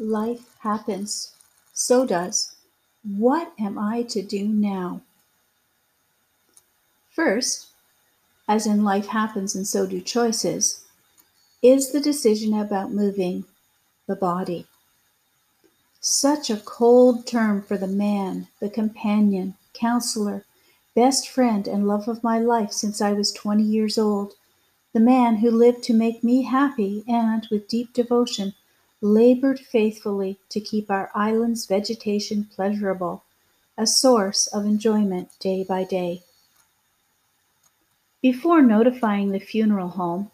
Life happens. So does. What am I to do now? First, as in life happens and so do choices, is the decision about moving the body. Such a cold term for the man, the companion, counselor, best friend, and love of my life since I was 20 years old, the man who lived to make me happy and, with deep devotion, labored faithfully to keep our island's vegetation pleasurable, a source of enjoyment day by day. Before notifying the funeral home,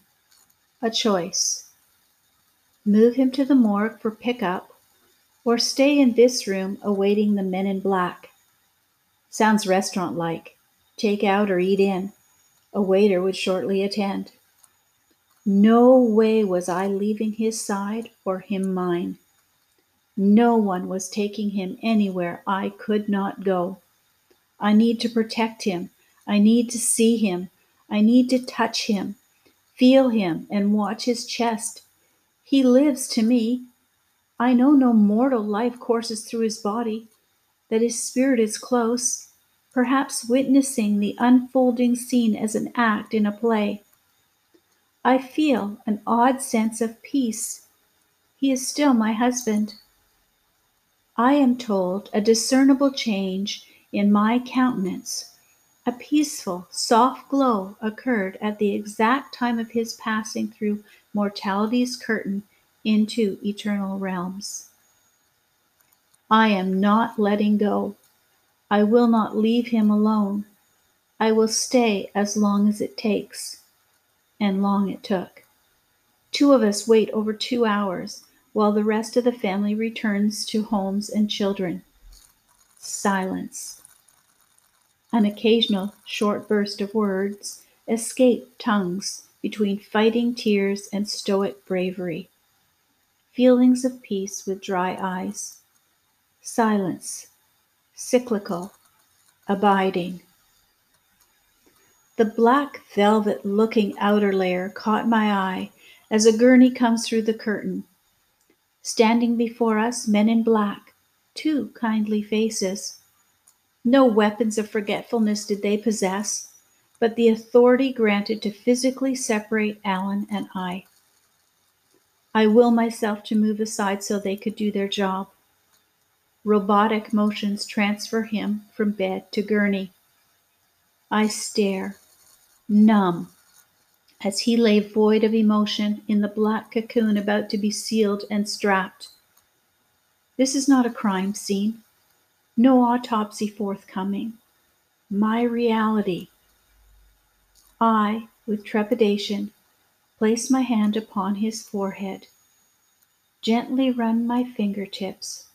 a choice. Move him to the morgue for pickup or stay in this room awaiting the men in black. Sounds restaurant like. Take out or eat in. A waiter would shortly attend. No way was I leaving his side or him mine. No one was taking him anywhere I could not go. I need to protect him. I need to see him. I need to touch him, feel him, and watch his chest. He lives to me. I know no mortal life courses through his body, that his spirit is close, perhaps witnessing the unfolding scene as an act in a play. I feel an odd sense of peace. He is still my husband. I am told a discernible change in my countenance, a peaceful, soft glow occurred at the exact time of his passing through mortality's curtain into eternal realms. I am not letting go. I will not leave him alone. I will stay as long as it takes and long it took. Two of us wait over two hours while the rest of the family returns to homes and children. Silence. An occasional short burst of words escape tongues between fighting tears and stoic bravery. Feelings of peace with dry eyes. Silence. Cyclical. Abiding. The black velvet looking outer layer caught my eye as a gurney comes through the curtain. Standing before us, men in black, two kindly faces. No weapons of forgetfulness did they possess, but the authority granted to physically separate Alan and I. I will myself to move aside so they could do their job. Robotic motions transfer him from bed to gurney. I stare numb, as he lay void of emotion in the black cocoon about to be sealed and strapped. This is not a crime scene, no autopsy forthcoming. My reality. I, with trepidation, place my hand upon his forehead, gently run my fingertips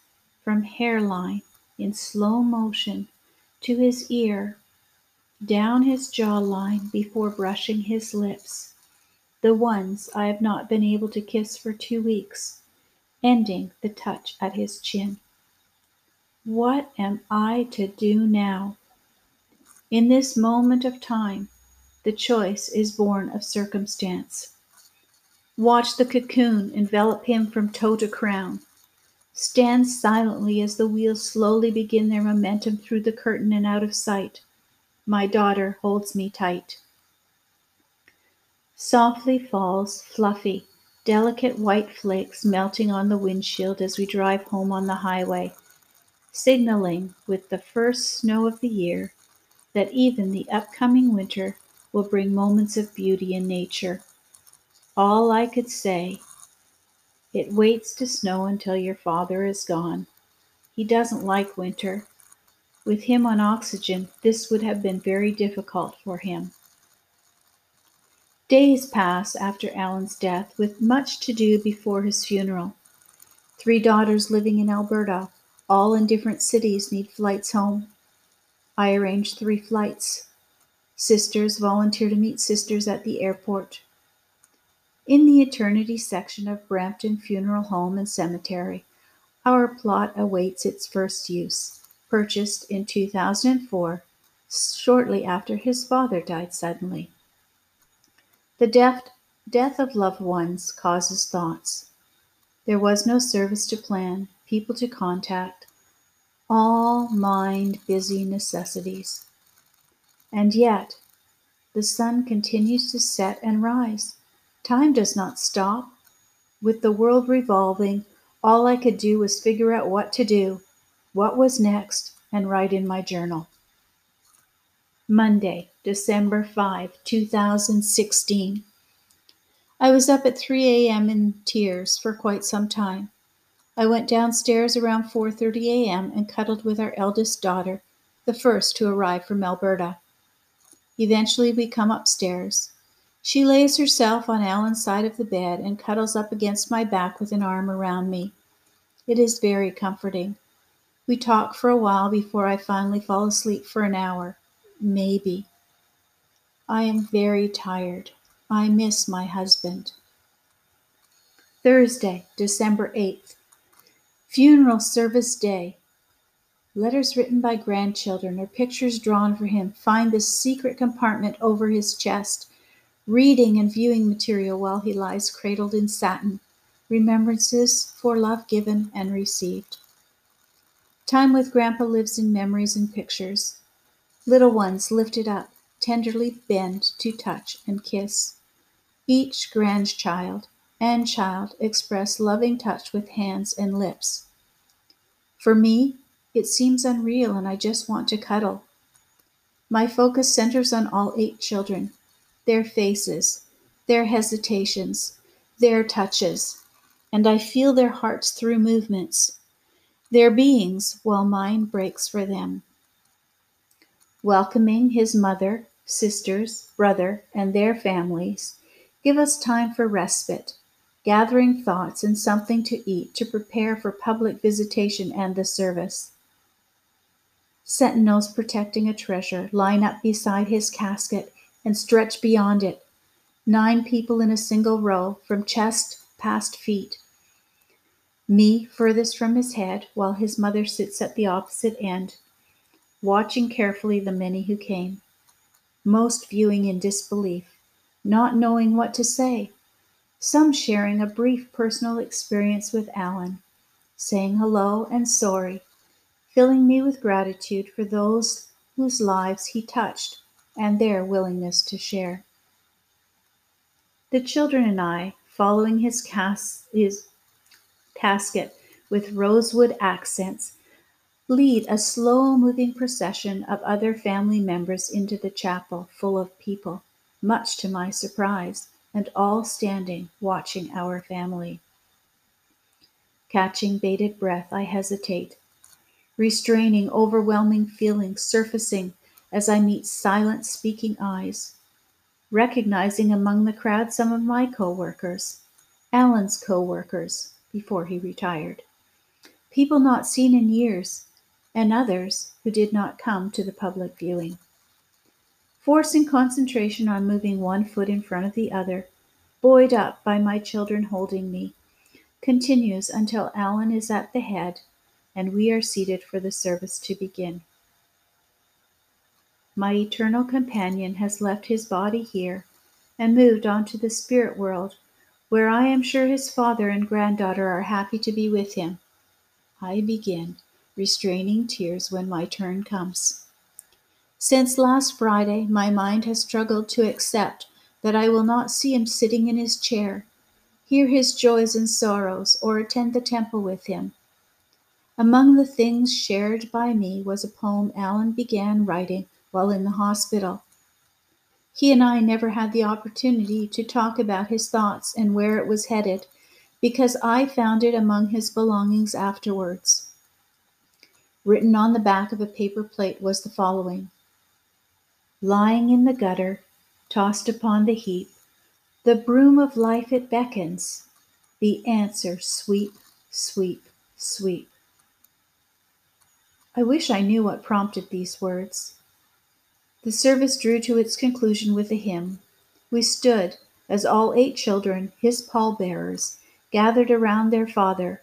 from hairline in slow motion to his ear down his jawline before brushing his lips, the ones I have not been able to kiss for two weeks, ending the touch at his chin. What am I to do now? In this moment of time, the choice is born of circumstance. Watch the cocoon envelop him from toe to crown. Stand silently as the wheels slowly begin their momentum through the curtain and out of sight. My daughter holds me tight. Softly falls fluffy, delicate white flakes melting on the windshield as we drive home on the highway, signaling with the first snow of the year that even the upcoming winter will bring moments of beauty in nature. All I could say, it waits to snow until your father is gone. He doesn't like winter. With him on oxygen, this would have been very difficult for him. Days pass after Alan's death with much to do before his funeral. Three daughters living in Alberta, all in different cities, need flights home. I arrange three flights. Sisters volunteer to meet sisters at the airport. In the Eternity section of Brampton Funeral Home and Cemetery, our plot awaits its first use purchased in 2004, shortly after his father died suddenly. The death, death of loved ones causes thoughts. There was no service to plan, people to contact, all mind busy necessities. And yet, the sun continues to set and rise. Time does not stop. With the world revolving, all I could do was figure out what to do, what was next, and write in my journal. Monday, December 5, 2016. I was up at 3 a.m. in tears for quite some time. I went downstairs around 4:30 a.m. and cuddled with our eldest daughter, the first to arrive from Alberta. Eventually we come upstairs. She lays herself on Alan's side of the bed and cuddles up against my back with an arm around me. It is very comforting. We talk for a while before I finally fall asleep for an hour. Maybe. I am very tired. I miss my husband. Thursday, December 8th. Funeral Service Day. Letters written by grandchildren or pictures drawn for him find the secret compartment over his chest, reading and viewing material while he lies cradled in satin. Remembrances for love given and received. Time with Grandpa lives in memories and pictures little ones lifted up, tenderly bend to touch and kiss. Each grandchild and child express loving touch with hands and lips. For me, it seems unreal and I just want to cuddle. My focus centers on all eight children, their faces, their hesitations, their touches, and I feel their hearts through movements, their beings while mine breaks for them welcoming his mother, sisters, brother, and their families, give us time for respite, gathering thoughts and something to eat to prepare for public visitation and the service. Sentinels protecting a treasure line up beside his casket and stretch beyond it, nine people in a single row from chest past feet. Me furthest from his head, while his mother sits at the opposite end watching carefully the many who came, most viewing in disbelief, not knowing what to say, some sharing a brief personal experience with Alan, saying hello and sorry, filling me with gratitude for those whose lives he touched and their willingness to share. The children and I, following his, cas- his casket with rosewood accents, lead a slow moving procession of other family members into the chapel full of people, much to my surprise, and all standing watching our family. Catching bated breath, I hesitate, restraining overwhelming feelings surfacing as I meet silent speaking eyes, recognizing among the crowd some of my co-workers, Alan's co-workers, before he retired. People not seen in years, and others who did not come to the public viewing. Forcing concentration on moving one foot in front of the other, buoyed up by my children holding me, continues until Alan is at the head and we are seated for the service to begin. My eternal companion has left his body here and moved on to the spirit world, where I am sure his father and granddaughter are happy to be with him. I begin restraining tears when my turn comes. Since last Friday, my mind has struggled to accept that I will not see him sitting in his chair, hear his joys and sorrows, or attend the temple with him. Among the things shared by me was a poem Alan began writing while in the hospital. He and I never had the opportunity to talk about his thoughts and where it was headed because I found it among his belongings afterwards. Written on the back of a paper plate was the following Lying in the gutter, tossed upon the heap, the broom of life it beckons, the answer sweep, sweep, sweep. I wish I knew what prompted these words. The service drew to its conclusion with a hymn. We stood, as all eight children, his pallbearers, gathered around their father,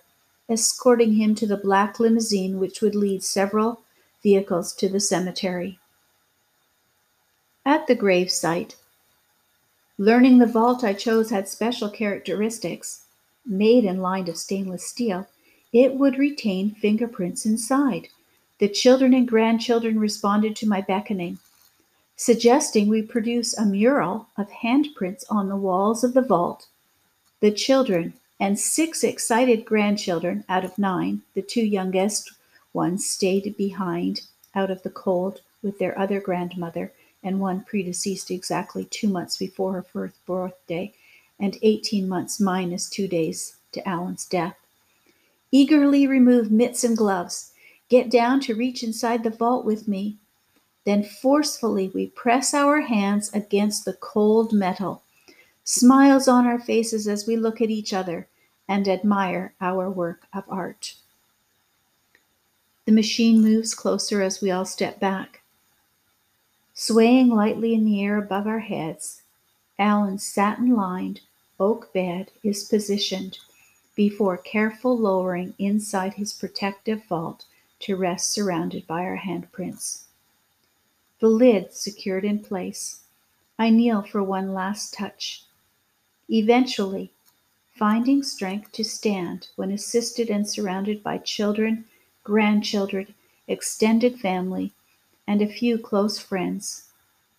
escorting him to the black limousine which would lead several vehicles to the cemetery. At the grave site, learning the vault I chose had special characteristics, made and lined of stainless steel, it would retain fingerprints inside. The children and grandchildren responded to my beckoning, suggesting we produce a mural of handprints on the walls of the vault. The children and six excited grandchildren out of nine, the two youngest ones stayed behind out of the cold with their other grandmother, and one predeceased exactly two months before her first birthday, and 18 months minus two days to Alan's death. Eagerly remove mitts and gloves, get down to reach inside the vault with me. Then forcefully we press our hands against the cold metal, smiles on our faces as we look at each other and admire our work of art. The machine moves closer as we all step back. Swaying lightly in the air above our heads, Alan's satin lined oak bed is positioned before careful lowering inside his protective vault to rest surrounded by our handprints. The lid secured in place, I kneel for one last touch. Eventually, finding strength to stand when assisted and surrounded by children, grandchildren, extended family, and a few close friends,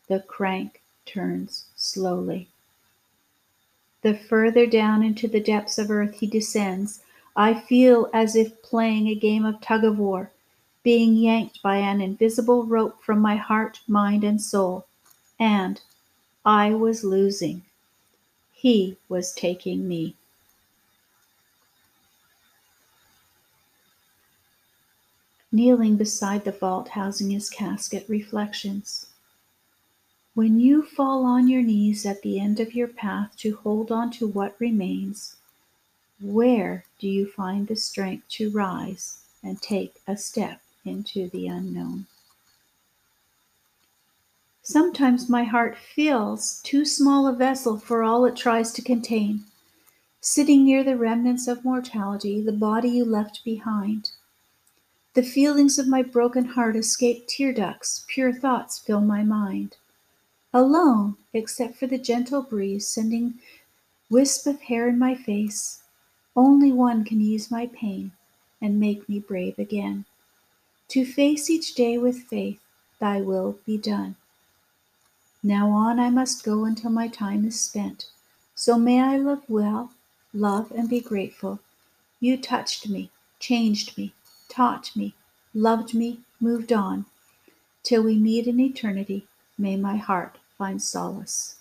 the crank turns slowly. The further down into the depths of earth he descends, I feel as if playing a game of tug of war, being yanked by an invisible rope from my heart, mind, and soul, and I was losing. He was taking me. Kneeling beside the vault housing his casket, reflections. When you fall on your knees at the end of your path to hold on to what remains, where do you find the strength to rise and take a step into the unknown? Sometimes my heart feels too small a vessel for all it tries to contain. Sitting near the remnants of mortality, the body you left behind. The feelings of my broken heart escape tear ducts, pure thoughts fill my mind alone except for the gentle breeze sending wisp of hair in my face. Only one can ease my pain and make me brave again. To face each day with faith, thy will be done. Now on I must go until my time is spent. So may I live well, love, and be grateful. You touched me, changed me, taught me, loved me, moved on. Till we meet in eternity, may my heart find solace.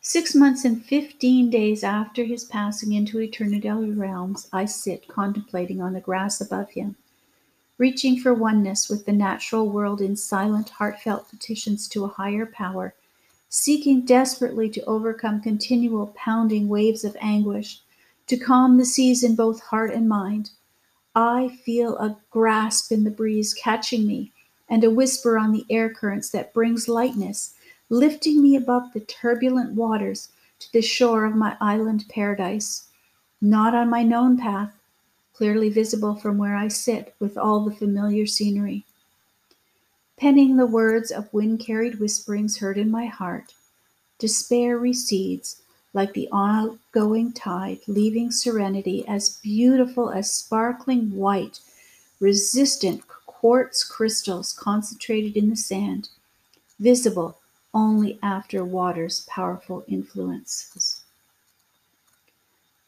Six months and fifteen days after his passing into eternal realms, I sit contemplating on the grass above him, reaching for oneness with the natural world in silent, heartfelt petitions to a higher power, seeking desperately to overcome continual pounding waves of anguish, to calm the seas in both heart and mind. I feel a grasp in the breeze catching me and a whisper on the air currents that brings lightness, lifting me above the turbulent waters to the shore of my island paradise, not on my known path, clearly visible from where I sit with all the familiar scenery. Penning the words of wind carried whisperings heard in my heart, despair recedes like the ongoing tide, leaving serenity as beautiful as sparkling white, resistant quartz crystals concentrated in the sand, visible only after water's powerful influences.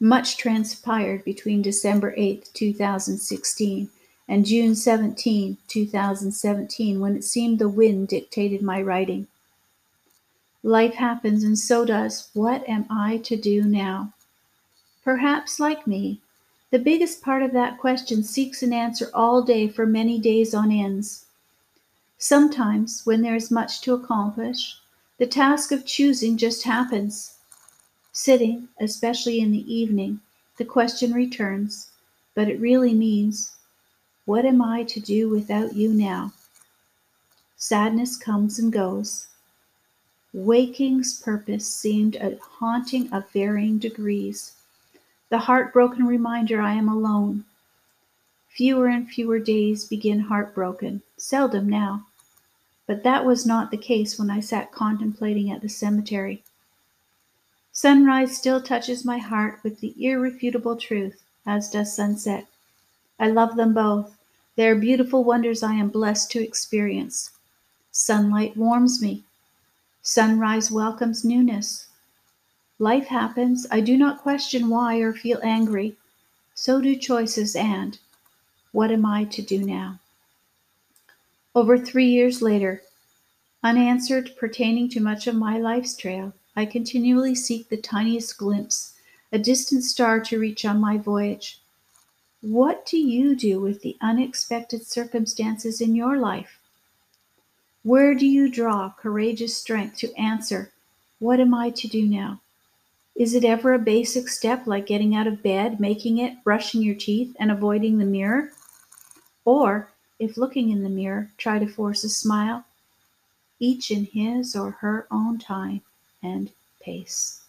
Much transpired between December 8, 2016 and June 17, 2017, when it seemed the wind dictated my writing. Life happens, and so does what am I to do now? Perhaps, like me, the biggest part of that question seeks an answer all day for many days on ends. Sometimes, when there is much to accomplish, the task of choosing just happens. Sitting, especially in the evening, the question returns, but it really means, What am I to do without you now? Sadness comes and goes. Waking's purpose seemed a haunting of varying degrees the heartbroken reminder I am alone. Fewer and fewer days begin heartbroken, seldom now. But that was not the case when I sat contemplating at the cemetery. Sunrise still touches my heart with the irrefutable truth, as does sunset. I love them both. They are beautiful wonders I am blessed to experience. Sunlight warms me. Sunrise welcomes newness. Life happens. I do not question why or feel angry. So do choices and what am I to do now? Over three years later, unanswered pertaining to much of my life's trail, I continually seek the tiniest glimpse, a distant star to reach on my voyage. What do you do with the unexpected circumstances in your life? Where do you draw courageous strength to answer, What am I to do now? Is it ever a basic step like getting out of bed, making it, brushing your teeth, and avoiding the mirror? Or, if looking in the mirror, try to force a smile, each in his or her own time and pace.